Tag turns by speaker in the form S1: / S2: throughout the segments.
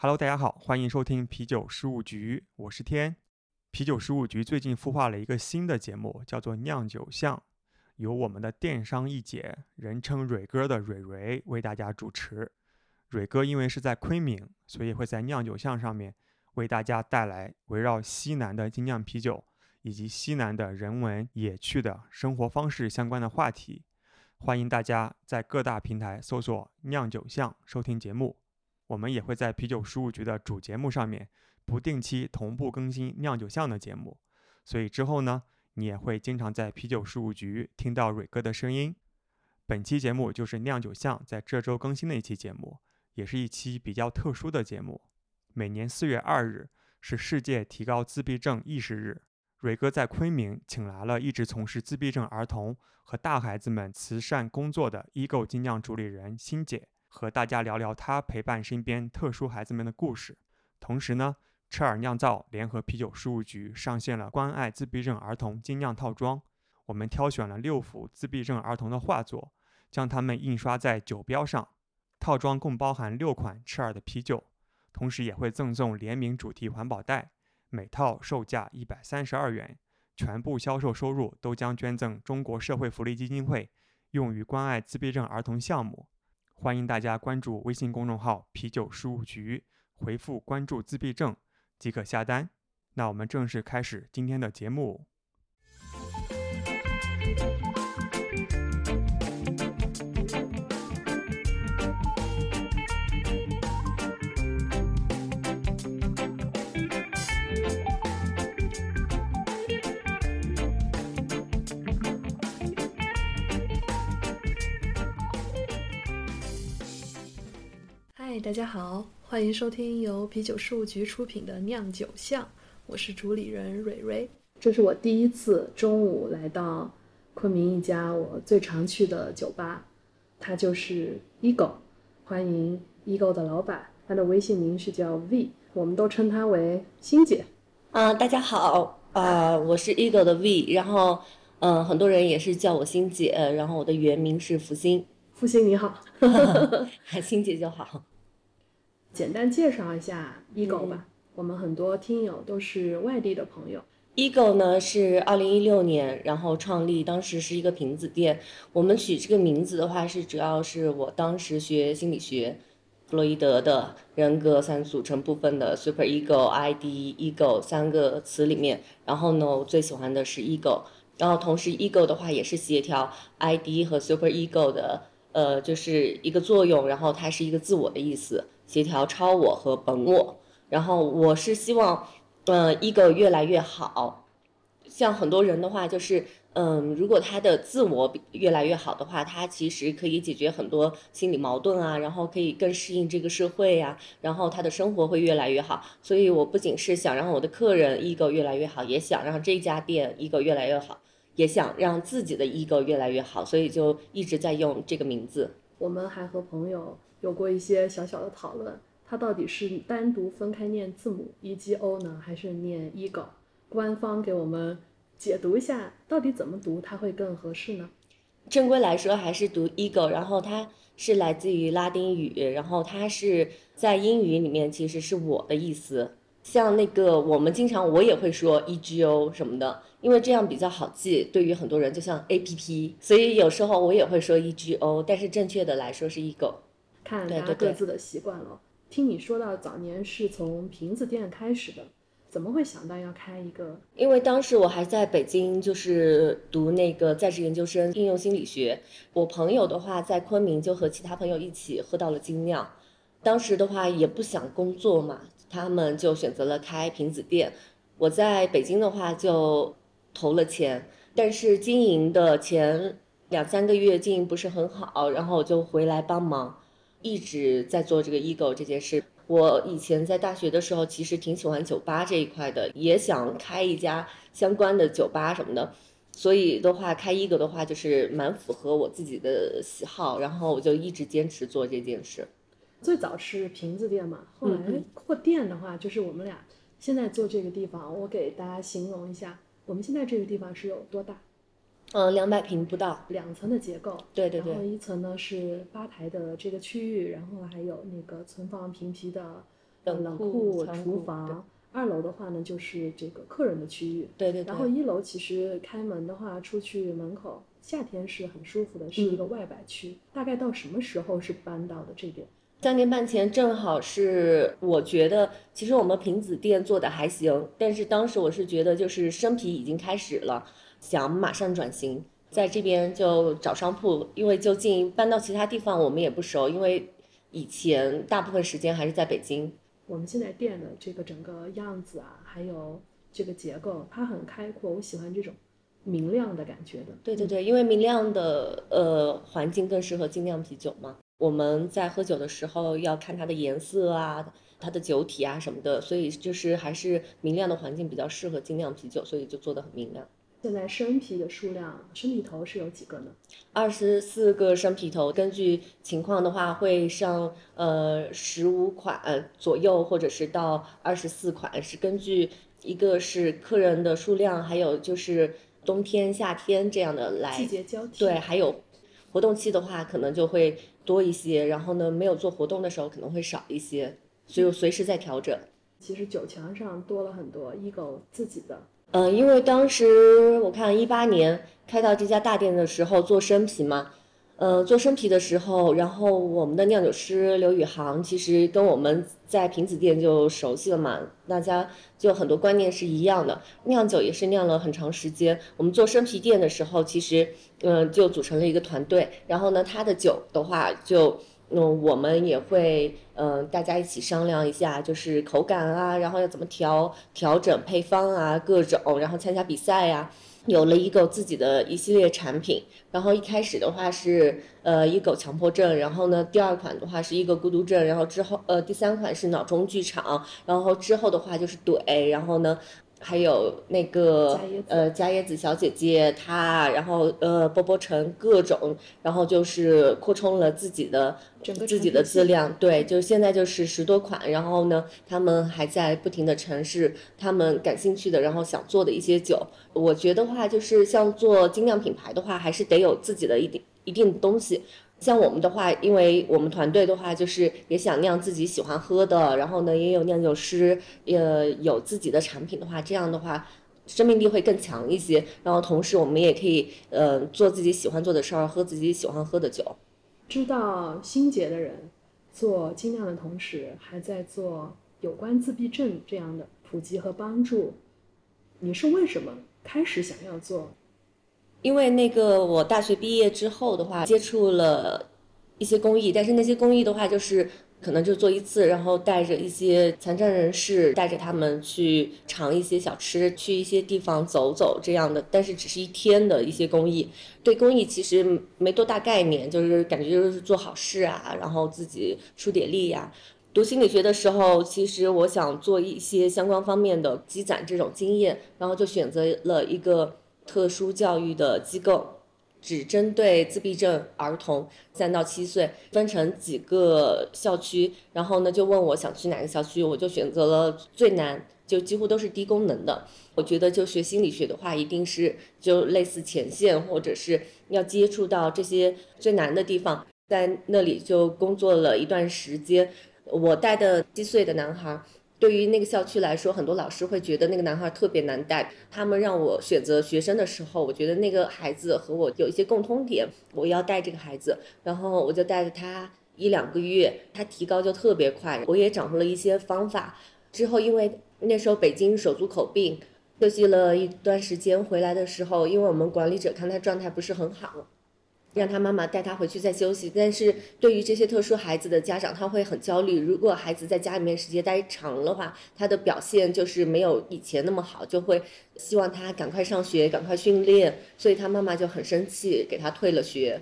S1: Hello，大家好，欢迎收听啤酒事务局，我是天。啤酒事务局最近孵化了一个新的节目，叫做酿酒巷，由我们的电商一姐，人称蕊哥的蕊蕊为大家主持。蕊哥因为是在昆明，所以会在酿酒巷上面为大家带来围绕西南的精酿啤酒以及西南的人文野趣的生活方式相关的话题。欢迎大家在各大平台搜索“酿酒巷”收听节目。我们也会在啤酒事务局的主节目上面不定期同步更新酿酒巷的节目，所以之后呢，你也会经常在啤酒事务局听到蕊哥的声音。本期节目就是酿酒巷在这周更新的一期节目，也是一期比较特殊的节目。每年四月二日是世界提高自闭症意识日，蕊哥在昆明请来了一直从事自闭症儿童和大孩子们慈善工作的 Ego 精酿主理人欣姐。和大家聊聊他陪伴身边特殊孩子们的故事。同时呢，赤尔酿造联合啤酒事务局上线了关爱自闭症儿童精酿套装。我们挑选了六幅自闭症儿童的画作，将它们印刷在酒标上。套装共包含六款赤尔的啤酒，同时也会赠送联名主题环保袋，每套售价一百三十二元。全部销售收入都将捐赠中国社会福利基金会，用于关爱自闭症儿童项目。欢迎大家关注微信公众号“啤酒事务局”，回复“关注自闭症”即可下单。那我们正式开始今天的节目。
S2: 嗨，大家好，欢迎收听由啤酒事务局出品的《酿酒巷》，我是主理人蕊蕊。这是我第一次中午来到昆明一家我最常去的酒吧，它就是 Ego。欢迎 Ego 的老板，他的微信名是叫 V，我们都称他为欣姐。
S3: 啊，大家好，啊，我是 Ego 的 V，然后，嗯，很多人也是叫我欣姐，然后我的原名是福星。
S2: 福星你好，
S3: 喊欣姐就好。
S2: 简单介绍一下 Ego 吧，我们很多听友都是外地的朋友。
S3: Ego 呢是二零一六年，然后创立，当时是一个瓶子店。我们取这个名字的话，是主要是我当时学心理学，弗洛伊德的人格三组成部分的 Super Ego、ID、Ego 三个词里面，然后呢，我最喜欢的是 Ego，然后同时 Ego 的话也是协调 ID 和 Super Ego 的，呃，就是一个作用，然后它是一个自我的意思。协调超我和本我，然后我是希望，呃，ego 越来越好。像很多人的话，就是，嗯，如果他的自我越来越好的话，他其实可以解决很多心理矛盾啊，然后可以更适应这个社会呀，然后他的生活会越来越好。所以我不仅是想让我的客人 ego 越来越好，也想让这家店 ego 越来越好，也想让自己的 ego 越来越好，所以就一直在用这个名字。
S2: 我们还和朋友。有过一些小小的讨论，它到底是单独分开念字母 e g o 呢，还是念 ego？官方给我们解读一下，到底怎么读它会更合适呢？
S3: 正规来说还是读 ego，然后它是来自于拉丁语，然后它是在英语里面其实是我的意思。像那个我们经常我也会说 e g o 什么的，因为这样比较好记，对于很多人就像 a p p，所以有时候我也会说 e g o，但是正确的来说是 ego。
S2: 看大家各自的习惯了。听你说到早年是从瓶子店开始的，怎么会想到要开一个？
S3: 因为当时我还在北京，就是读那个在职研究生应用心理学。我朋友的话在昆明就和其他朋友一起喝到了精酿。当时的话也不想工作嘛，他们就选择了开瓶子店。我在北京的话就投了钱，但是经营的前两三个月经营不是很好，然后我就回来帮忙。一直在做这个 ego 这件事。我以前在大学的时候，其实挺喜欢酒吧这一块的，也想开一家相关的酒吧什么的。所以的话，开 ego 的话，就是蛮符合我自己的喜好。然后我就一直坚持做这件事。
S2: 最早是瓶子店嘛，后来扩店的话，就是我们俩现在做这个地方。我给大家形容一下，我们现在这个地方是有多大？
S3: 嗯，两百平不到，
S2: 两层的结构。
S3: 对对对。
S2: 然后一层呢是吧台的这个区域，然后还有那个存放瓶皮的冷库、厨房。二楼的话呢，就是这个客人的区域。
S3: 对对对。
S2: 然后一楼其实开门的话，出去门口夏天是很舒服的，是一个外摆区。大概到什么时候是搬到的这边？
S3: 三年半前，正好是我觉得，其实我们瓶子店做的还行，但是当时我是觉得，就是生皮已经开始了，想马上转型，在这边就找商铺，因为就近搬到其他地方我们也不熟，因为以前大部分时间还是在北京。
S2: 我们现在店的这个整个样子啊，还有这个结构，它很开阔，我喜欢这种明亮的感觉的。
S3: 对对对，因为明亮的呃环境更适合精酿啤酒嘛。我们在喝酒的时候要看它的颜色啊，它的酒体啊什么的，所以就是还是明亮的环境比较适合精酿啤酒，所以就做的很明亮。
S2: 现在生啤的数量，生啤头是有几个呢？
S3: 二十四个生啤头，根据情况的话会上呃十五款左右，或者是到二十四款，是根据一个是客人的数量，还有就是冬天夏天这样的来
S2: 季节交替。
S3: 对，还有活动期的话可能就会。多一些，然后呢，没有做活动的时候可能会少一些，所以我随时在调整。
S2: 其实酒墙上多了很多 ego 自己的，
S3: 呃，因为当时我看一八年开到这家大店的时候做生啤嘛。呃，做生啤的时候，然后我们的酿酒师刘宇航其实跟我们在瓶子店就熟悉了嘛，大家就很多观念是一样的。酿酒也是酿了很长时间。我们做生啤店的时候，其实嗯就组成了一个团队。然后呢，他的酒的话，就嗯我们也会嗯大家一起商量一下，就是口感啊，然后要怎么调调整配方啊，各种，然后参加比赛呀。有了一个自己的一系列产品，然后一开始的话是呃一狗强迫症，然后呢第二款的话是一个孤独症，然后之后呃第三款是脑中剧场，然后之后的话就是怼，然后呢。还有那个呃，加椰子小姐姐她，然后呃，波波城各种，然后就是扩充了自己的整个自己的质量，对，就现在就是十多款，然后呢，他们还在不停的尝试他们感兴趣的，然后想做的一些酒。我觉得话就是像做精酿品牌的话，还是得有自己的一定一定的东西。像我们的话，因为我们团队的话，就是也想酿自己喜欢喝的，然后呢，也有酿酒师，呃，有自己的产品的话，这样的话，生命力会更强一些。然后同时，我们也可以，呃，做自己喜欢做的事儿，喝自己喜欢喝的酒。
S2: 知道心结的人，做精酿的同时，还在做有关自闭症这样的普及和帮助。你是为什么开始想要做？
S3: 因为那个我大学毕业之后的话，接触了一些公益，但是那些公益的话，就是可能就做一次，然后带着一些残障人士，带着他们去尝一些小吃，去一些地方走走这样的，但是只是一天的一些公益。对公益其实没多大概念，就是感觉就是做好事啊，然后自己出点力呀。读心理学的时候，其实我想做一些相关方面的积攒这种经验，然后就选择了一个。特殊教育的机构，只针对自闭症儿童三到七岁，分成几个校区，然后呢就问我想去哪个校区，我就选择了最难，就几乎都是低功能的。我觉得就学心理学的话，一定是就类似前线，或者是要接触到这些最难的地方，在那里就工作了一段时间。我带的七岁的男孩。对于那个校区来说，很多老师会觉得那个男孩特别难带。他们让我选择学生的时候，我觉得那个孩子和我有一些共通点，我要带这个孩子。然后我就带着他一两个月，他提高就特别快。我也掌握了一些方法。之后因为那时候北京手足口病，休息了一段时间，回来的时候，因为我们管理者看他状态不是很好。让他妈妈带他回去再休息，但是对于这些特殊孩子的家长，他会很焦虑。如果孩子在家里面时间待长的话，他的表现就是没有以前那么好，就会希望他赶快上学、赶快训练，所以他妈妈就很生气，给他退了学。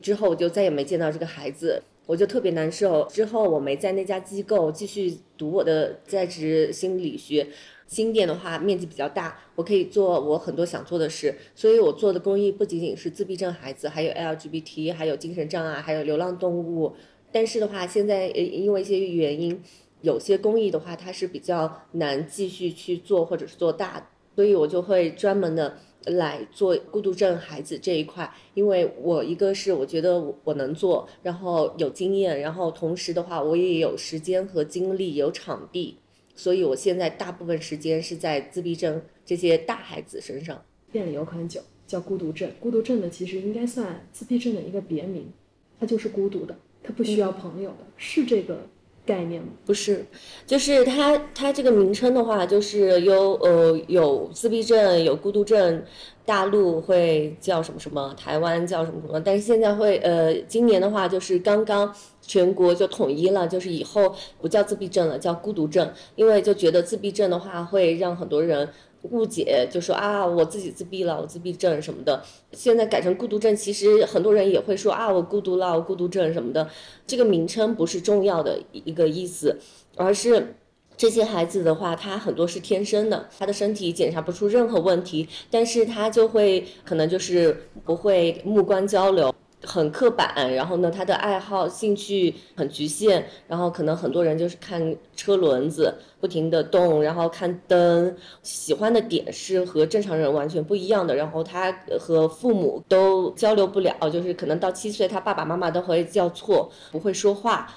S3: 之后我就再也没见到这个孩子，我就特别难受。之后我没在那家机构继续读我的在职心理学。新店的话面积比较大，我可以做我很多想做的事，所以我做的公益不仅仅是自闭症孩子，还有 LGBT，还有精神障碍，还有流浪动物。但是的话，现在因为一些原因，有些公益的话它是比较难继续去做或者是做大，所以我就会专门的来做孤独症孩子这一块，因为我一个是我觉得我能做，然后有经验，然后同时的话我也有时间和精力，有场地，所以我现在大部分时间是在自闭症这些大孩子身上。
S2: 店里有款酒叫孤独症，孤独症呢其实应该算自闭症的一个别名，它就是孤独的，它不需要朋友的，是这个。概念吗？
S3: 不是，就是它它这个名称的话，就是有呃有自闭症，有孤独症，大陆会叫什么什么，台湾叫什么什么，但是现在会呃今年的话就是刚刚全国就统一了，就是以后不叫自闭症了，叫孤独症，因为就觉得自闭症的话会让很多人。误解就说啊，我自己自闭了，我自闭症什么的。现在改成孤独症，其实很多人也会说啊，我孤独了，我孤独症什么的。这个名称不是重要的一个意思，而是这些孩子的话，他很多是天生的，他的身体检查不出任何问题，但是他就会可能就是不会目光交流。很刻板，然后呢，他的爱好兴趣很局限，然后可能很多人就是看车轮子不停的动，然后看灯，喜欢的点是和正常人完全不一样的，然后他和父母都交流不了，就是可能到七岁，他爸爸妈妈都会叫错，不会说话。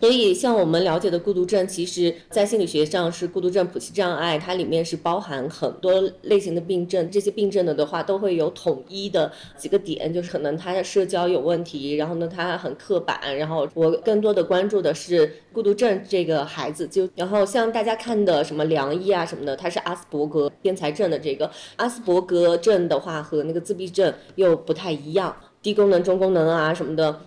S3: 所以，像我们了解的孤独症，其实在心理学上是孤独症谱系障碍，它里面是包含很多类型的病症。这些病症的的话，都会有统一的几个点，就是可能他的社交有问题，然后呢，他很刻板。然后我更多的关注的是孤独症这个孩子，就然后像大家看的什么梁毅啊什么的，他是阿斯伯格天才症的这个阿斯伯格症的话，和那个自闭症又不太一样，低功能、中功能啊什么的。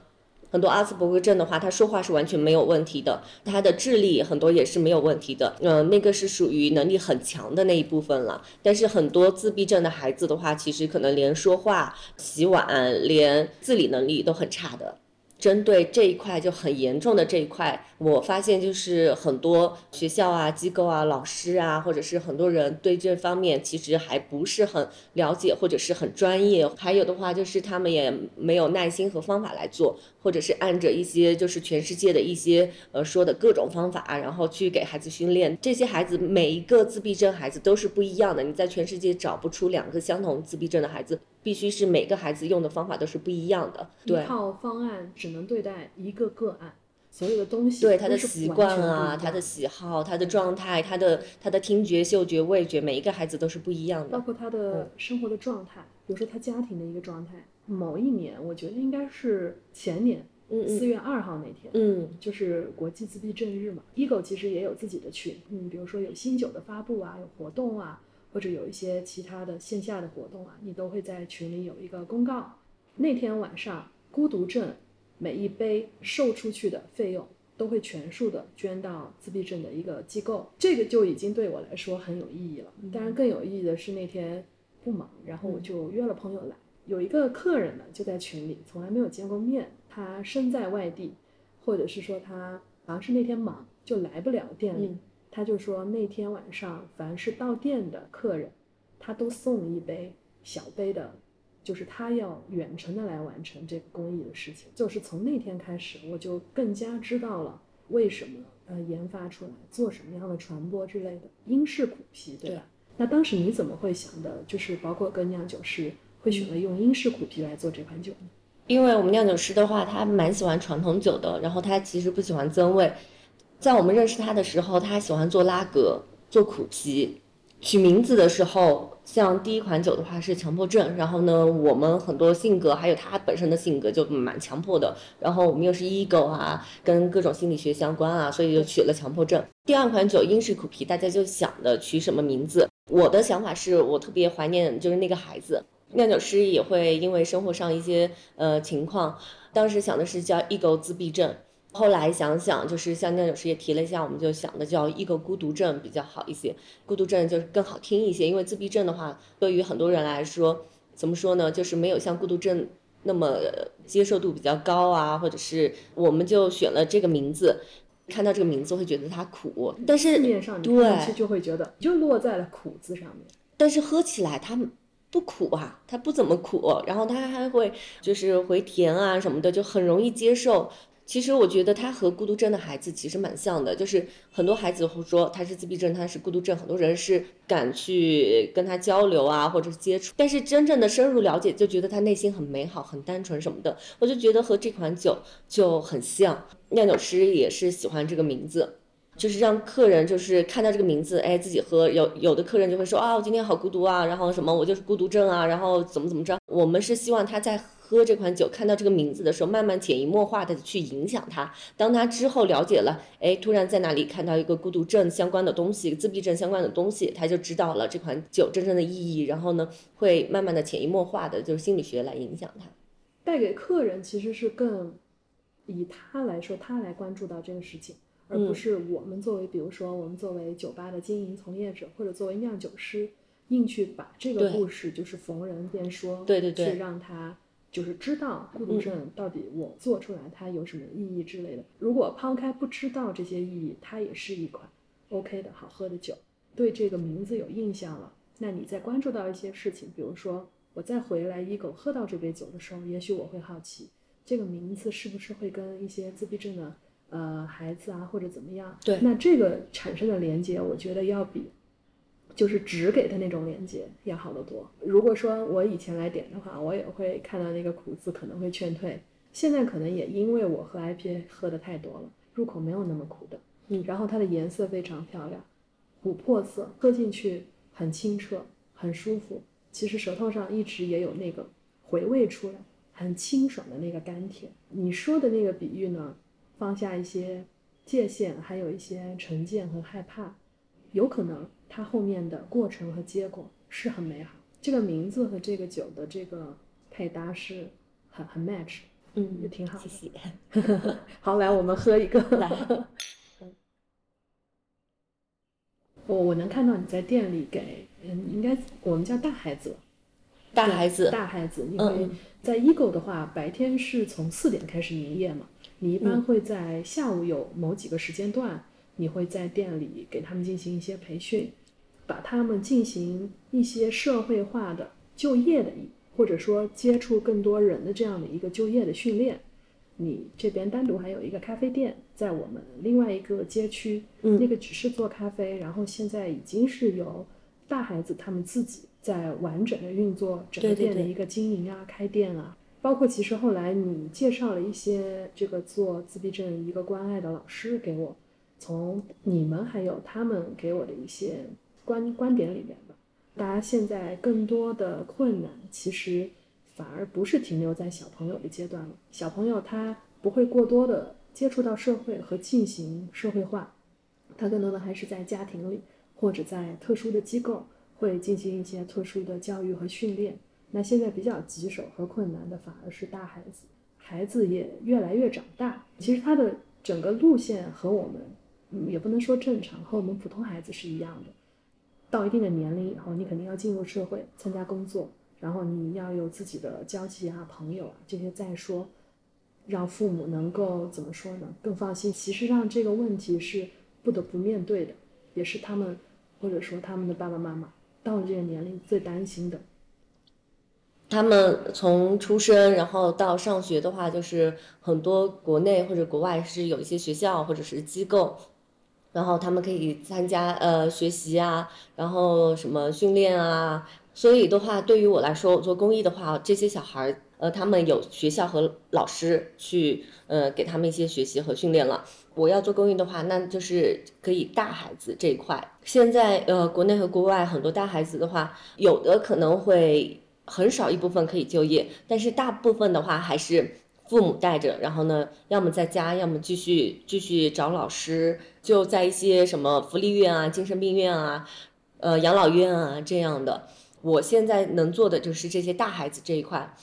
S3: 很多阿斯伯格症的话，他说话是完全没有问题的，他的智力很多也是没有问题的，嗯，那个是属于能力很强的那一部分了。但是很多自闭症的孩子的话，其实可能连说话、洗碗、连自理能力都很差的。针对这一块就很严重的这一块，我发现就是很多学校啊、机构啊、老师啊，或者是很多人对这方面其实还不是很了解，或者是很专业。还有的话就是他们也没有耐心和方法来做，或者是按着一些就是全世界的一些呃说的各种方法，然后去给孩子训练。这些孩子每一个自闭症孩子都是不一样的，你在全世界找不出两个相同自闭症的孩子。必须是每个孩子用的方法都是不一样的，
S2: 一套方案只能对待一个个案，所有的东西
S3: 对他的习惯啊，他的喜好，他的状态，他的他的听觉、嗅觉、味觉，每一个孩子都是不一样的，
S2: 包括他的生活的状态，比如说他家庭的一个状态。某一年，我觉得应该是前年，四月二号那天，
S3: 嗯，
S2: 就是国际自闭症日嘛。Ego 其实也有自己的群，嗯，比如说有新酒的发布啊，有活动啊。或者有一些其他的线下的活动啊，你都会在群里有一个公告。那天晚上，孤独症每一杯售出去的费用都会全数的捐到自闭症的一个机构，这个就已经对我来说很有意义了。当然，更有意义的是那天不忙，然后我就约了朋友来。有一个客人呢就在群里，从来没有见过面，他身在外地，或者是说他好像是那天忙就来不了店里。他就说那天晚上，凡是到店的客人，他都送一杯小杯的，就是他要远程的来完成这个公益的事情。就是从那天开始，我就更加知道了为什么呃研发出来做什么样的传播之类的英式苦啤，对吧？那当时你怎么会想的，就是包括跟酿酒师会选择用英式苦啤来做这款酒呢？
S3: 因为我们酿酒师的话，他蛮喜欢传统酒的，然后他其实不喜欢增味。在我们认识他的时候，他喜欢做拉格、做苦啤。取名字的时候，像第一款酒的话是强迫症，然后呢，我们很多性格还有他本身的性格就蛮强迫的，然后我们又是 ego 啊，跟各种心理学相关啊，所以就取了强迫症。第二款酒英式苦啤，大家就想的取什么名字？我的想法是我特别怀念就是那个孩子，酿酒师也会因为生活上一些呃情况，当时想的是叫 ego 自闭症。后来想想，就是像酿酒师也提了一下，我们就想的叫一个孤独症比较好一些，孤独症就是更好听一些，因为自闭症的话，对于很多人来说，怎么说呢，就是没有像孤独症那么接受度比较高啊，或者是我们就选了这个名字，看到这个名字会觉得它苦，但是
S2: 面上对就会觉得就落在了苦字上面，
S3: 但是喝起来它不苦啊，它不怎么苦，然后它还会就是回甜啊什么的，就很容易接受。其实我觉得他和孤独症的孩子其实蛮像的，就是很多孩子会说他是自闭症，他是孤独症，很多人是敢去跟他交流啊，或者是接触，但是真正的深入了解，就觉得他内心很美好、很单纯什么的。我就觉得和这款酒就很像。酿酒师也是喜欢这个名字，就是让客人就是看到这个名字，哎，自己喝。有有的客人就会说啊，我今天好孤独啊，然后什么我就是孤独症啊，然后怎么怎么着。我们是希望他在。喝这款酒，看到这个名字的时候，慢慢潜移默化的去影响他。当他之后了解了，哎，突然在哪里看到一个孤独症相关的东西、自闭症相关的东西，他就知道了这款酒真正的意义。然后呢，会慢慢的潜移默化的，就是心理学来影响他。
S2: 带给客人其实是更以他来说，他来关注到这个事情，而不是我们作为，比如说我们作为酒吧的经营从业者，或者作为酿酒师，硬去把这个故事就是逢人便说，
S3: 对对对，
S2: 去让他。就是知道孤独症到底我做出来它有什么意义之类的。如果抛开不知道这些意义，它也是一款 OK 的好喝的酒。对这个名字有印象了，那你再关注到一些事情，比如说我再回来一狗喝到这杯酒的时候，也许我会好奇，这个名字是不是会跟一些自闭症的呃孩子啊或者怎么样？
S3: 对，
S2: 那这个产生的连接，我觉得要比。就是只给的那种连接要好得多。如果说我以前来点的话，我也会看到那个苦字，可能会劝退。现在可能也因为我喝 IPA 喝的太多了，入口没有那么苦的。
S3: 嗯，
S2: 然后它的颜色非常漂亮，琥珀色，喝进去很清澈，很舒服。其实舌头上一直也有那个回味出来，很清爽的那个甘甜。你说的那个比喻呢，放下一些界限，还有一些成见和害怕，有可能。它后面的过程和结果是很美好，这个名字和这个酒的这个配搭是很很 match，
S3: 嗯，
S2: 也挺好。
S3: 谢谢。
S2: 好，来我们喝一个。
S3: 来。
S2: 我我能看到你在店里给，嗯，应该我们叫大孩子。
S3: 大孩子。
S2: 大孩子，因为在 Ego 的话，白天是从四点开始营业嘛，你一般会在下午有某几个时间段，你会在店里给他们进行一些培训。把他们进行一些社会化的就业的，或者说接触更多人的这样的一个就业的训练。你这边单独还有一个咖啡店，在我们另外一个街区，那个只是做咖啡，然后现在已经是由大孩子他们自己在完整的运作整个店的一个经营啊、开店啊。包括其实后来你介绍了一些这个做自闭症一个关爱的老师给我，从你们还有他们给我的一些。观观点里面吧，大家现在更多的困难其实反而不是停留在小朋友的阶段了。小朋友他不会过多的接触到社会和进行社会化，他更多的还是在家庭里或者在特殊的机构会进行一些特殊的教育和训练。那现在比较棘手和困难的反而是大孩子，孩子也越来越长大，其实他的整个路线和我们也不能说正常，和我们普通孩子是一样的。到一定的年龄以后，你肯定要进入社会参加工作，然后你要有自己的交际啊、朋友啊这些再说，让父母能够怎么说呢？更放心。其实上这个问题是不得不面对的，也是他们或者说他们的爸爸妈妈到了这个年龄最担心的。
S3: 他们从出生然后到上学的话，就是很多国内或者国外是有一些学校或者是机构。然后他们可以参加呃学习啊，然后什么训练啊，所以的话，对于我来说，我做公益的话，这些小孩儿呃，他们有学校和老师去呃给他们一些学习和训练了。我要做公益的话，那就是可以大孩子这一块。现在呃，国内和国外很多大孩子的话，有的可能会很少一部分可以就业，但是大部分的话还是。父母带着，然后呢，要么在家，要么继续继续找老师，就在一些什么福利院啊、精神病院啊、呃养老院啊这样的。我现在能做的就是这些大孩子这一块，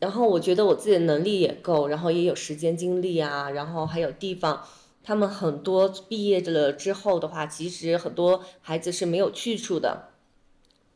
S3: 然后我觉得我自己的能力也够，然后也有时间精力啊，然后还有地方。他们很多毕业了之后的话，其实很多孩子是没有去处的。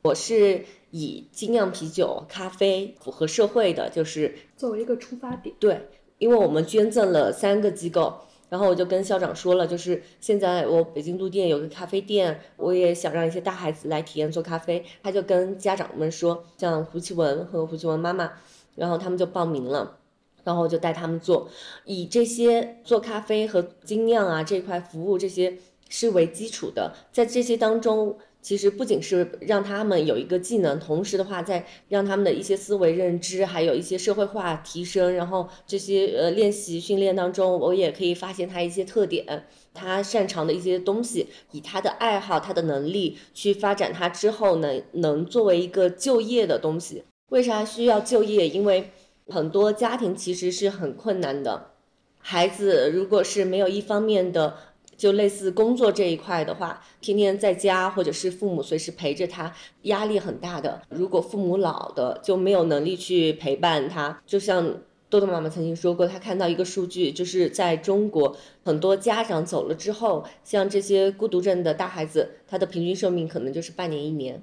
S3: 我是。以精酿啤酒、咖啡符合社会的，就是
S2: 作为一个出发点。
S3: 对，因为我们捐赠了三个机构，然后我就跟校长说了，就是现在我北京路店有个咖啡店，我也想让一些大孩子来体验做咖啡。他就跟家长们说，像胡奇文和胡奇文妈妈，然后他们就报名了。然后我就带他们做，以这些做咖啡和精酿啊这块服务这些是为基础的，在这些当中。其实不仅是让他们有一个技能，同时的话，在让他们的一些思维认知，还有一些社会化提升。然后这些呃练习训练当中，我也可以发现他一些特点，他擅长的一些东西，以他的爱好、他的能力去发展他之后呢，能作为一个就业的东西。为啥需要就业？因为很多家庭其实是很困难的，孩子如果是没有一方面的。就类似工作这一块的话，天天在家或者是父母随时陪着他，压力很大的。如果父母老的就没有能力去陪伴他，就像豆豆妈妈曾经说过，她看到一个数据，就是在中国很多家长走了之后，像这些孤独症的大孩子，他的平均寿命可能就是半年一年。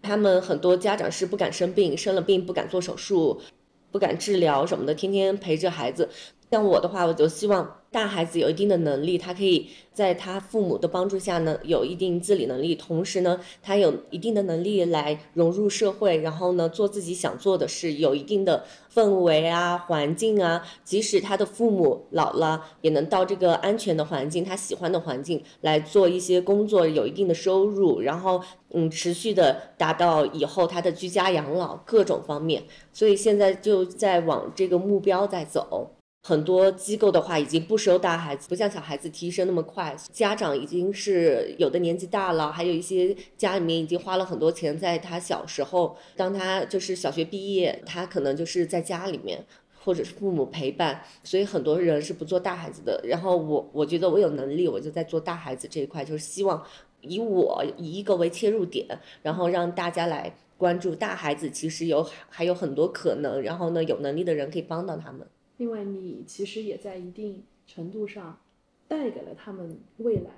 S3: 他们很多家长是不敢生病，生了病不敢做手术，不敢治疗什么的，天天陪着孩子。像我的话，我就希望大孩子有一定的能力，他可以在他父母的帮助下呢，有一定自理能力，同时呢，他有一定的能力来融入社会，然后呢，做自己想做的事，有一定的氛围啊、环境啊，即使他的父母老了，也能到这个安全的环境，他喜欢的环境来做一些工作，有一定的收入，然后嗯，持续的达到以后他的居家养老各种方面，所以现在就在往这个目标在走。很多机构的话已经不收大孩子，不像小孩子提升那么快。家长已经是有的年纪大了，还有一些家里面已经花了很多钱，在他小时候，当他就是小学毕业，他可能就是在家里面，或者是父母陪伴，所以很多人是不做大孩子的。然后我我觉得我有能力，我就在做大孩子这一块，就是希望以我以一个为切入点，然后让大家来关注大孩子，其实有还有很多可能，然后呢，有能力的人可以帮到他们。
S2: 另外，你其实也在一定程度上带给了他们未来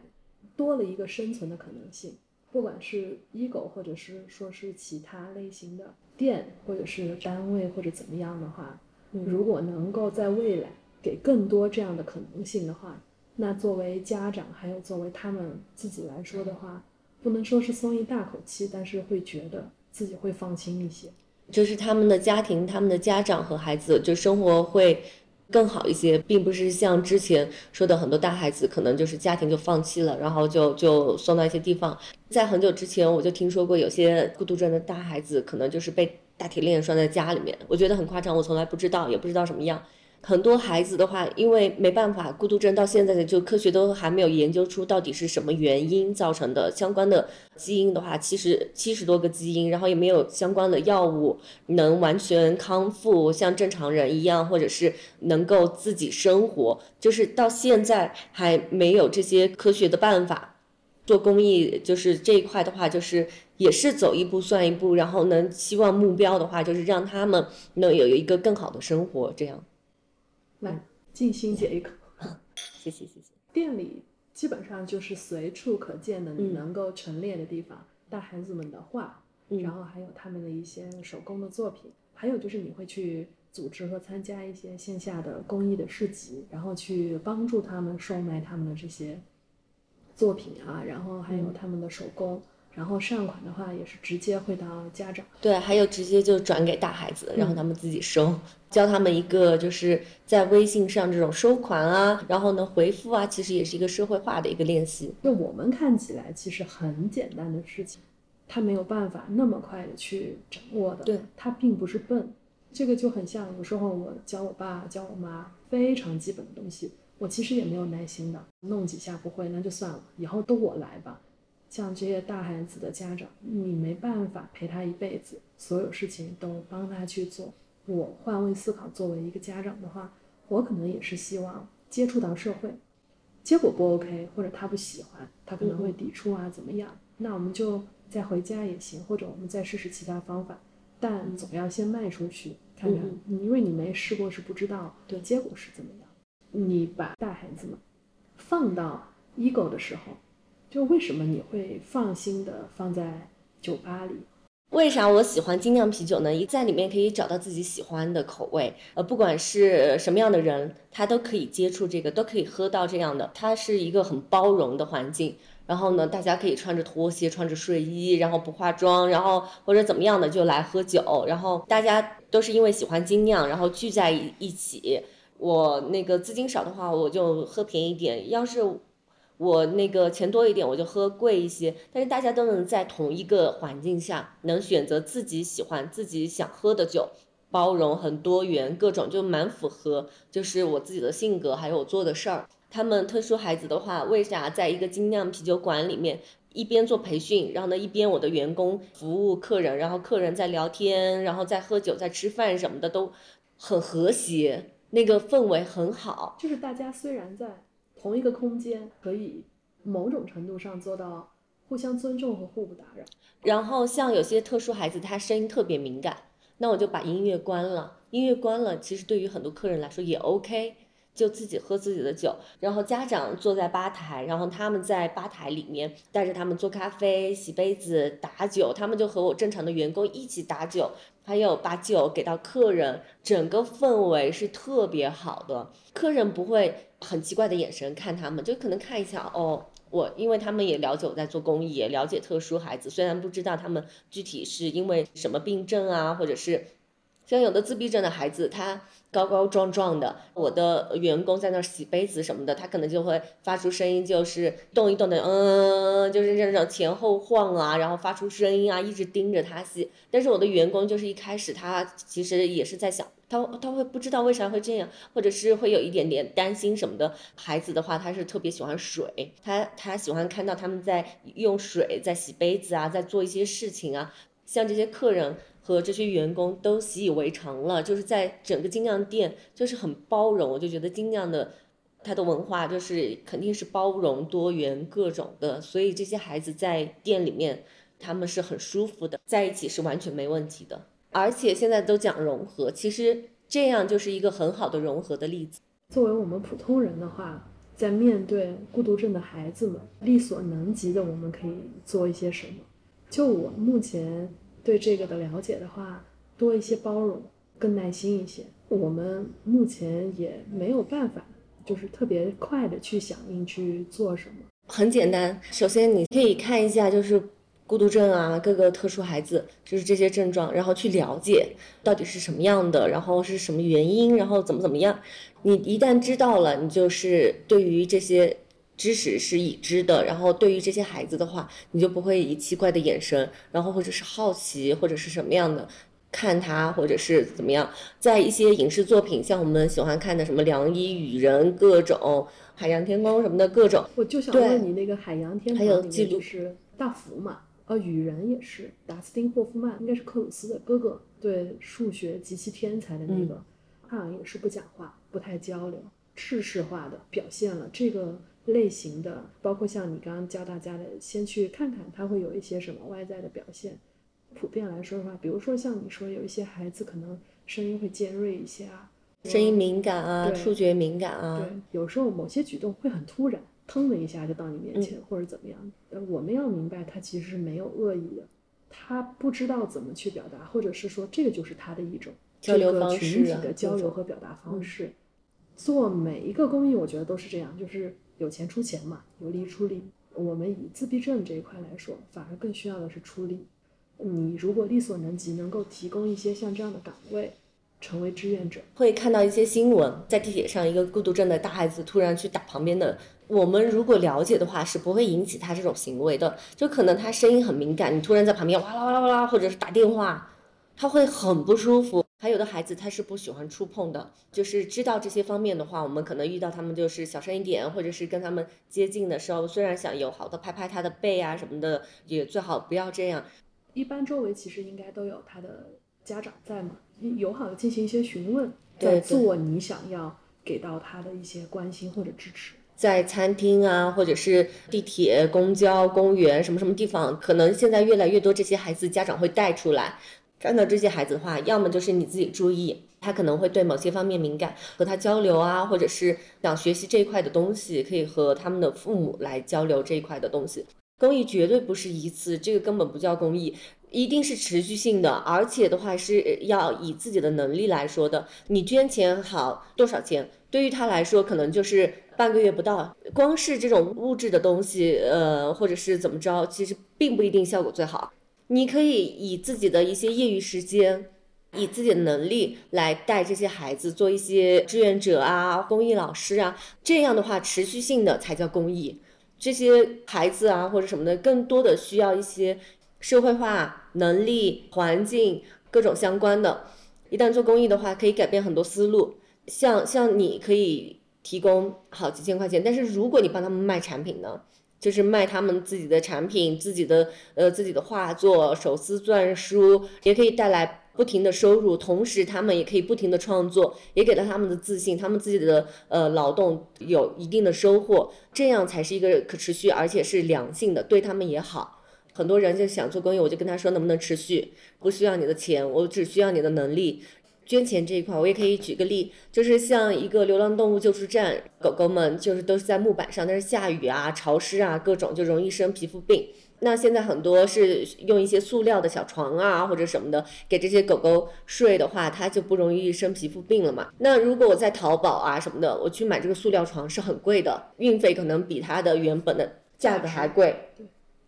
S2: 多了一个生存的可能性。不管是 ego，或者是说是其他类型的店，或者是单位，或者怎么样的话，如果能够在未来给更多这样的可能性的话，那作为家长，还有作为他们自己来说的话，不能说是松一大口气，但是会觉得自己会放心一些。
S3: 就是他们的家庭、他们的家长和孩子，就生活会更好一些，并不是像之前说的很多大孩子，可能就是家庭就放弃了，然后就就送到一些地方。在很久之前，我就听说过有些孤独症的大孩子，可能就是被大铁链拴在家里面，我觉得很夸张，我从来不知道，也不知道什么样。很多孩子的话，因为没办法，孤独症到现在的就科学都还没有研究出到底是什么原因造成的。相关的基因的话，其实七十多个基因，然后也没有相关的药物能完全康复，像正常人一样，或者是能够自己生活，就是到现在还没有这些科学的办法。做公益就是这一块的话，就是也是走一步算一步，然后能希望目标的话，就是让他们能有一个更好的生活，这样。
S2: 来，静心解一口。
S3: 谢谢谢谢。
S2: 店里基本上就是随处可见的，你能够陈列的地方，大孩子们的画，然后还有他们的一些手工的作品，还有就是你会去组织和参加一些线下的公益的市集，然后去帮助他们售卖他们的这些作品啊，然后还有他们的手工。然后善款的话也是直接汇到家长，
S3: 对，还有直接就转给大孩子，然后他们自己收，教他们一个就是在微信上这种收款啊，然后呢回复啊，其实也是一个社会化的一个练习。
S2: 就我们看起来其实很简单的事情，他没有办法那么快的去掌握的。
S3: 对，
S2: 他并不是笨，这个就很像有时候我教我爸教我妈非常基本的东西，我其实也没有耐心的，弄几下不会那就算了，以后都我来吧。像这些大孩子的家长，你没办法陪他一辈子，所有事情都帮他去做。我换位思考，作为一个家长的话，我可能也是希望接触到社会，结果不 OK，或者他不喜欢，他可能会抵触啊，怎么样？那我们就再回家也行，或者我们再试试其他方法，但总要先迈出去看看，因为你没试过是不知道对结果是怎么样。你把大孩子们放到 ego 的时候。就为什么你会放心的放在酒吧里？
S3: 为啥我喜欢精酿啤酒呢？一在里面可以找到自己喜欢的口味，呃，不管是什么样的人，他都可以接触这个，都可以喝到这样的。它是一个很包容的环境。然后呢，大家可以穿着拖鞋，穿着睡衣，然后不化妆，然后或者怎么样的就来喝酒。然后大家都是因为喜欢精酿，然后聚在一起。我那个资金少的话，我就喝便宜点；要是我那个钱多一点，我就喝贵一些。但是大家都能在同一个环境下，能选择自己喜欢、自己想喝的酒，包容很多元，各种就蛮符合，就是我自己的性格，还有我做的事儿。他们特殊孩子的话，为啥在一个精酿啤酒馆里面一边做培训，然后呢一边我的员工服务客人，然后客人在聊天，然后在喝酒、在吃饭什么的都很和谐。那个氛围很好，
S2: 就是大家虽然在同一个空间，可以某种程度上做到互相尊重和互不打扰。
S3: 然后像有些特殊孩子，他声音特别敏感，那我就把音乐关了。音乐关了，其实对于很多客人来说也 OK。就自己喝自己的酒，然后家长坐在吧台，然后他们在吧台里面带着他们做咖啡、洗杯子、打酒，他们就和我正常的员工一起打酒，还有把酒给到客人，整个氛围是特别好的，客人不会很奇怪的眼神看他们，就可能看一下哦，我因为他们也了解我在做公益，也了解特殊孩子，虽然不知道他们具体是因为什么病症啊，或者是。像有的自闭症的孩子，他高高壮壮的，我的员工在那儿洗杯子什么的，他可能就会发出声音，就是动一动的，嗯，就是这种前后晃啊，然后发出声音啊，一直盯着他洗。但是我的员工就是一开始他其实也是在想，他他会不知道为啥会这样，或者是会有一点点担心什么的。孩子的话，他是特别喜欢水，他他喜欢看到他们在用水在洗杯子啊，在做一些事情啊，像这些客人。和这些员工都习以为常了，就是在整个精酿店就是很包容，我就觉得精酿的它的文化就是肯定是包容多元各种的，所以这些孩子在店里面他们是很舒服的，在一起是完全没问题的。而且现在都讲融合，其实这样就是一个很好的融合的例子。
S2: 作为我们普通人的话，在面对孤独症的孩子们，力所能及的我们可以做一些什么？就我目前。对这个的了解的话，多一些包容，更耐心一些。我们目前也没有办法，就是特别快的去响应去做什么。
S3: 很简单，首先你可以看一下，就是孤独症啊，各个特殊孩子就是这些症状，然后去了解到底是什么样的，然后是什么原因，然后怎么怎么样。你一旦知道了，你就是对于这些。知识是已知的，然后对于这些孩子的话，你就不会以奇怪的眼神，然后或者是好奇或者是什么样的看他，或者是怎么样。在一些影视作品，像我们喜欢看的什么《良医与人》各种《海洋天空》什么的各种。
S2: 我就想问你，那个《海洋天空》
S3: 还有记录
S2: 是大福嘛？呃，与人也是达斯汀霍夫曼，应该是克鲁斯的哥哥，对数学极其天才的那个，好像也是不讲话，不太交流，制式化的表现了这个。类型的，包括像你刚刚教大家的，先去看看他会有一些什么外在的表现。普遍来说的话，比如说像你说有一些孩子可能声音会尖锐一些啊，
S3: 声音敏感啊，触觉敏感啊，
S2: 对，有时候某些举动会很突然，腾的一下就到你面前或者怎么样。呃，我们要明白他其实是没有恶意的，他不知道怎么去表达，或者是说这个就是他的一种
S3: 交流方式，
S2: 群体的交流和表达方式。做每一个公益，我觉得都是这样，就是。有钱出钱嘛，有力出力。我们以自闭症这一块来说，反而更需要的是出力。你如果力所能及，能够提供一些像这样的岗位，成为志愿者，
S3: 会看到一些新闻，在地铁上，一个孤独症的大孩子突然去打旁边的。我们如果了解的话，是不会引起他这种行为的。就可能他声音很敏感，你突然在旁边哇啦哇啦哇啦，或者是打电话，他会很不舒服。还有的孩子他是不喜欢触碰的，就是知道这些方面的话，我们可能遇到他们就是小声一点，或者是跟他们接近的时候，虽然想友好的拍拍他的背啊什么的，也最好不要这样。
S2: 一般周围其实应该都有他的家长在嘛，友好的进行一些询问，在做你想要给到他的一些关心或者支持。
S3: 在餐厅啊，或者是地铁、公交、公园什么什么地方，可能现在越来越多这些孩子家长会带出来。看到这些孩子的话，要么就是你自己注意，他可能会对某些方面敏感，和他交流啊，或者是想学习这一块的东西，可以和他们的父母来交流这一块的东西。公益绝对不是一次，这个根本不叫公益，一定是持续性的，而且的话是要以自己的能力来说的。你捐钱好多少钱，对于他来说可能就是半个月不到，光是这种物质的东西，呃，或者是怎么着，其实并不一定效果最好。你可以以自己的一些业余时间，以自己的能力来带这些孩子做一些志愿者啊、公益老师啊，这样的话持续性的才叫公益。这些孩子啊或者什么的，更多的需要一些社会化能力、环境各种相关的。一旦做公益的话，可以改变很多思路。像像你可以提供好几千块钱，但是如果你帮他们卖产品呢，就是卖他们自己的产品、自己的呃自己的画作、手撕篆书，也可以带来不停的收入，同时他们也可以不停的创作，也给了他们的自信，他们自己的呃劳动有一定的收获，这样才是一个可持续而且是良性的，对他们也好。很多人就想做公益，我就跟他说能不能持续，不需要你的钱，我只需要你的能力。捐钱这一块，我也可以举个例，就是像一个流浪动物救助站，狗狗们就是都是在木板上，但是下雨啊、潮湿啊，各种就容易生皮肤病。那现在很多是用一些塑料的小床啊或者什么的给这些狗狗睡的话，它就不容易生皮肤病了嘛。那如果我在淘宝啊什么的，我去买这个塑料床是很贵的，运费可能比它的原本的价格还贵。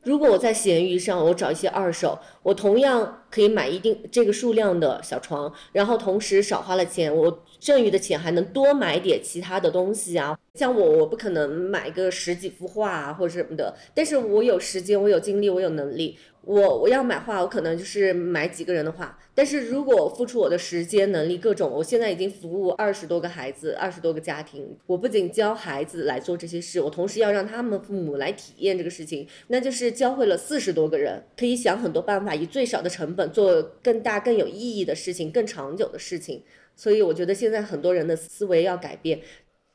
S3: 如果我在闲鱼上，我找一些二手，我同样可以买一定这个数量的小床，然后同时少花了钱，我剩余的钱还能多买点其他的东西啊。像我，我不可能买个十几幅画啊或者什么的，但是我有时间，我有精力，我有能力。我我要买画，我可能就是买几个人的画。但是如果付出我的时间、能力各种，我现在已经服务二十多个孩子、二十多个家庭。我不仅教孩子来做这些事，我同时要让他们父母来体验这个事情，那就是教会了四十多个人，可以想很多办法，以最少的成本做更大、更有意义的事情、更长久的事情。所以我觉得现在很多人的思维要改变，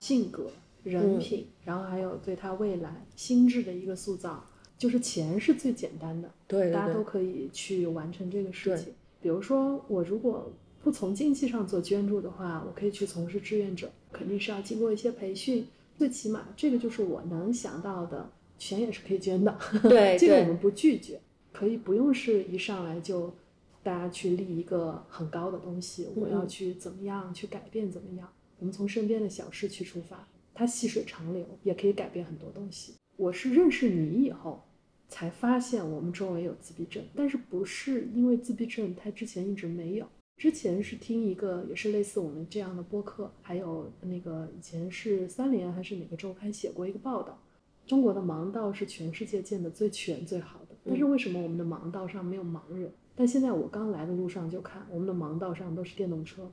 S2: 性格、人品，然后还有对他未来心智的一个塑造。就是钱是最简单的，
S3: 对，
S2: 大家都可以去完成这个事情。比如说，我如果不从经济上做捐助的话，我可以去从事志愿者，肯定是要经过一些培训。最起码，这个就是我能想到的，钱也是可以捐的。
S3: 对，
S2: 这个我们不拒绝，可以不用是一上来就大家去立一个很高的东西，我要去怎么样去改变怎么样？我们从身边的小事去出发，它细水长流，也可以改变很多东西。我是认识你以后。才发现我们周围有自闭症，但是不是因为自闭症，他之前一直没有。之前是听一个也是类似我们这样的播客，还有那个以前是三联还是哪个周刊写过一个报道，中国的盲道是全世界建的最全最好的。但是为什么我们的盲道上没有盲人？但现在我刚来的路上就看我们的盲道上都是电动车。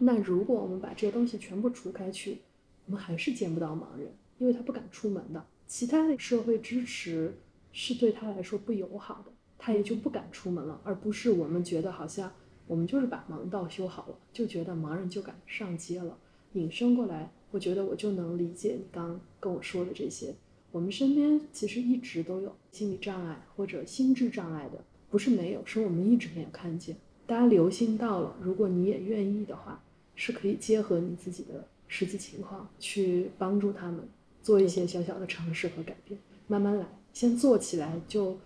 S2: 那如果我们把这些东西全部除开去，我们还是见不到盲人，因为他不敢出门的。其他的社会支持。是对他来说不友好的，他也就不敢出门了，而不是我们觉得好像我们就是把盲道修好了，就觉得盲人就敢上街了。引申过来，我觉得我就能理解你刚跟我说的这些。我们身边其实一直都有心理障碍或者心智障碍的，不是没有，是我们一直没有看见。大家留心到了，如果你也愿意的话，是可以结合你自己的实际情况去帮助他们做一些小小的尝试和改变，慢慢来。先做起来就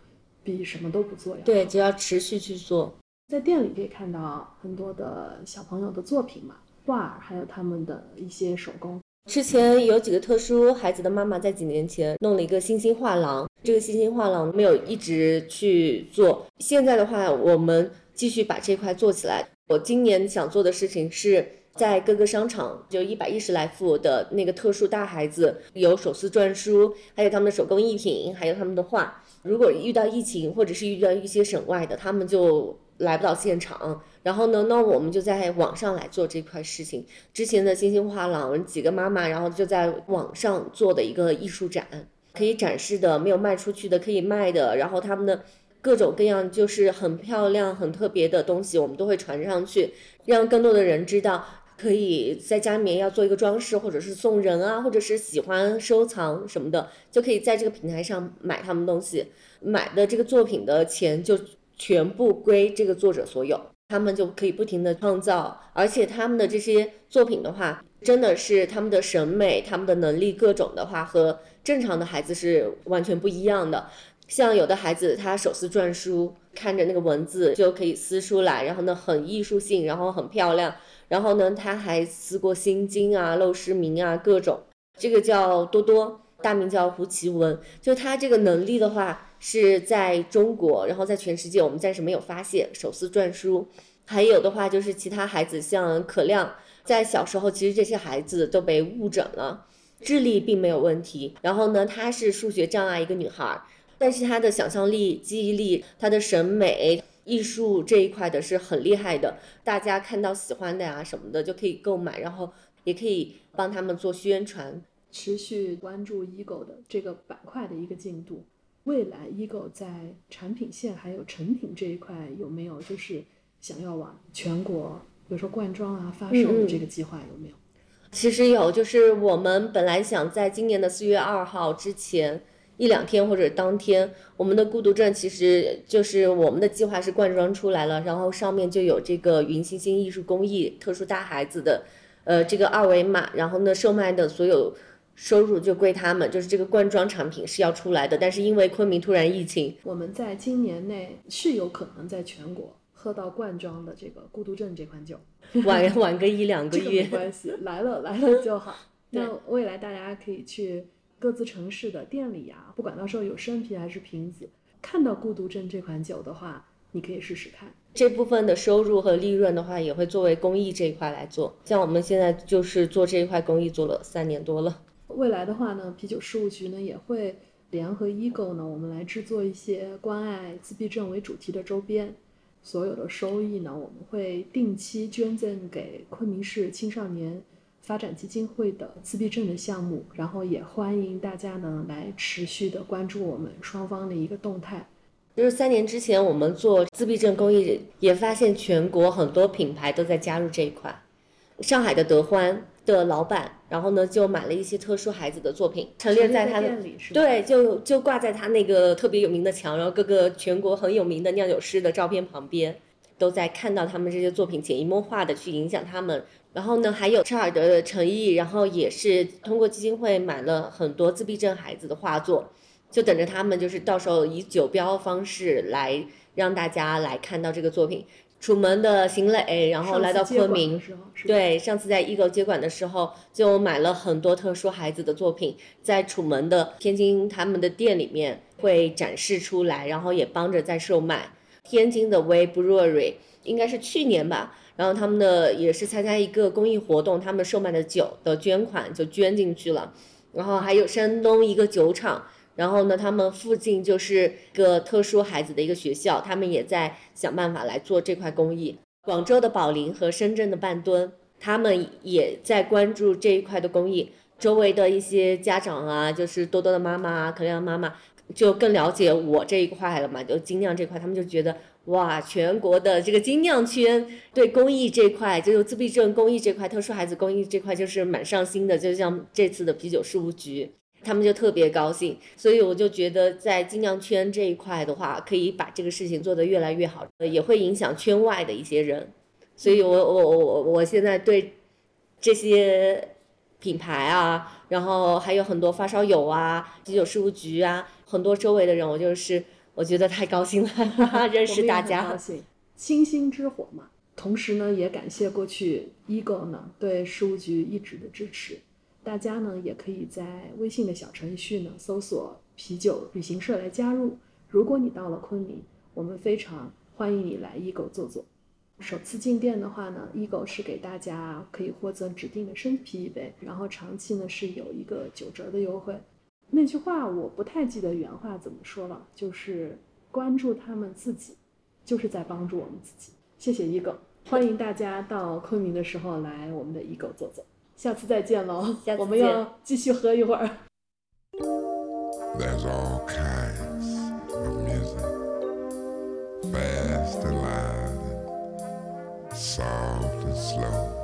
S2: 比什么都不做要
S3: 对，只要持续去做。
S2: 在店里可以看到很多的小朋友的作品嘛，画，还有他们的一些手工。
S3: 之前有几个特殊孩子的妈妈在几年前弄了一个星星画廊，这个星星画廊没有一直去做。现在的话，我们继续把这块做起来。我今年想做的事情是。在各个商场，就一百一十来幅的那个特殊大孩子，有手撕篆书，还有他们的手工艺品，还有他们的画。如果遇到疫情，或者是遇到一些省外的，他们就来不到现场。然后呢，那我们就在网上来做这块事情。之前的星星画廊几个妈妈，然后就在网上做的一个艺术展，可以展示的，没有卖出去的可以卖的，然后他们的各种各样就是很漂亮、很特别的东西，我们都会传上去，让更多的人知道。可以在家里面要做一个装饰，或者是送人啊，或者是喜欢收藏什么的，就可以在这个平台上买他们东西，买的这个作品的钱就全部归这个作者所有，他们就可以不停的创造，而且他们的这些作品的话，真的是他们的审美、他们的能力各种的话，和正常的孩子是完全不一样的。像有的孩子他手撕篆书，看着那个文字就可以撕出来，然后呢很艺术性，然后很漂亮。然后呢，他还撕过《心经》啊、《陋室铭》啊，各种。这个叫多多，大名叫胡奇文。就他这个能力的话，是在中国，然后在全世界，我们暂时没有发现手撕篆书。还有的话就是其他孩子，像可亮，在小时候其实这些孩子都被误诊了，智力并没有问题。然后呢，她是数学障碍一个女孩，但是她的想象力、记忆力、她的审美、艺术这一块的是很厉害的。大家看到喜欢的呀什么的就可以购买，然后也可以帮他们做宣传。
S2: 持续关注 Ego 的这个板块的一个进度。未来 Ego 在产品线还有成品这一块有没有就是想要往全国，比如说灌装啊发售的这个计划有没有？
S3: 其实有，就是我们本来想在今年的四月二号之前一两天或者当天，我们的孤独症其实就是我们的计划是灌装出来了，然后上面就有这个云星星艺术工艺特殊大孩子的，呃，这个二维码，然后呢售卖的所有。收入就归他们，就是这个罐装产品是要出来的，但是因为昆明突然疫情，
S2: 我们在今年内是有可能在全国喝到罐装的这个孤独症这款酒，
S3: 晚晚个一两个月
S2: 没关系，来了来了就好。那未来大家可以去各自城市的店里呀，不管到时候有生啤还是瓶子，看到孤独症这款酒的话，你可以试试看。
S3: 这部分的收入和利润的话，也会作为公益这一块来做。像我们现在就是做这一块公益做了三年多了。
S2: 未来的话呢，啤酒事务局呢也会联合 Ego 呢，我们来制作一些关爱自闭症为主题的周边。所有的收益呢，我们会定期捐赠给昆明市青少年发展基金会的自闭症的项目。然后也欢迎大家呢来持续的关注我们双方的一个动态。
S3: 就是三年之前我们做自闭症公益，也发现全国很多品牌都在加入这一块。上海的德欢。的老板，然后呢，就买了一些特殊孩子的作品，陈列在他的对，就就挂在他那个特别有名的墙，然后各个全国很有名的酿酒师的照片旁边，都在看到他们这些作品，潜移默化的去影响他们。然后呢，还有车尔德的诚意，然后也是通过基金会买了很多自闭症孩子的画作，就等着他们，就是到时候以酒标方式来让大家来看到这个作品。楚门的邢磊，然后来到昆明，对，上次在 Ego 接管的时候，就买了很多特殊孩子的作品，在楚门的天津他们的店里面会展示出来，然后也帮着在售卖。天津的 Way Brewery 应该是去年吧，然后他们的也是参加一个公益活动，他们售卖的酒的捐款就捐进去了，然后还有山东一个酒厂。然后呢，他们附近就是个特殊孩子的一个学校，他们也在想办法来做这块公益。广州的宝林和深圳的半吨，他们也在关注这一块的公益。周围的一些家长啊，就是多多的妈妈啊，可亮妈妈，就更了解我这一块了嘛，就精酿这块，他们就觉得哇，全国的这个精酿圈对公益这块，就是自闭症公益这块、特殊孩子公益这块，就是蛮上心的。就像这次的啤酒事务局。他们就特别高兴，所以我就觉得在精酿圈这一块的话，可以把这个事情做得越来越好，也会影响圈外的一些人。所以我我我我我现在对这些品牌啊，然后还有很多发烧友啊、啤酒事务局啊，很多周围的人，我就是我觉得太高兴了，认识大家。
S2: 高兴，星星之火嘛。同时呢，也感谢过去 Ego 呢对事务局一直的支持。大家呢也可以在微信的小程序呢搜索“啤酒旅行社”来加入。如果你到了昆明，我们非常欢迎你来 Ego 坐坐。首次进店的话呢，Ego 是给大家可以获赠指定的生啤一杯，然后长期呢是有一个九折的优惠。那句话我不太记得原话怎么说了，就是关注他们自己，就是在帮助我们自己。谢谢一狗，欢迎大家到昆明的时候来我们的一狗坐坐，下次再见喽，我们要继续喝一会儿。
S4: There's all kinds of music, fast and loud, soft and slow.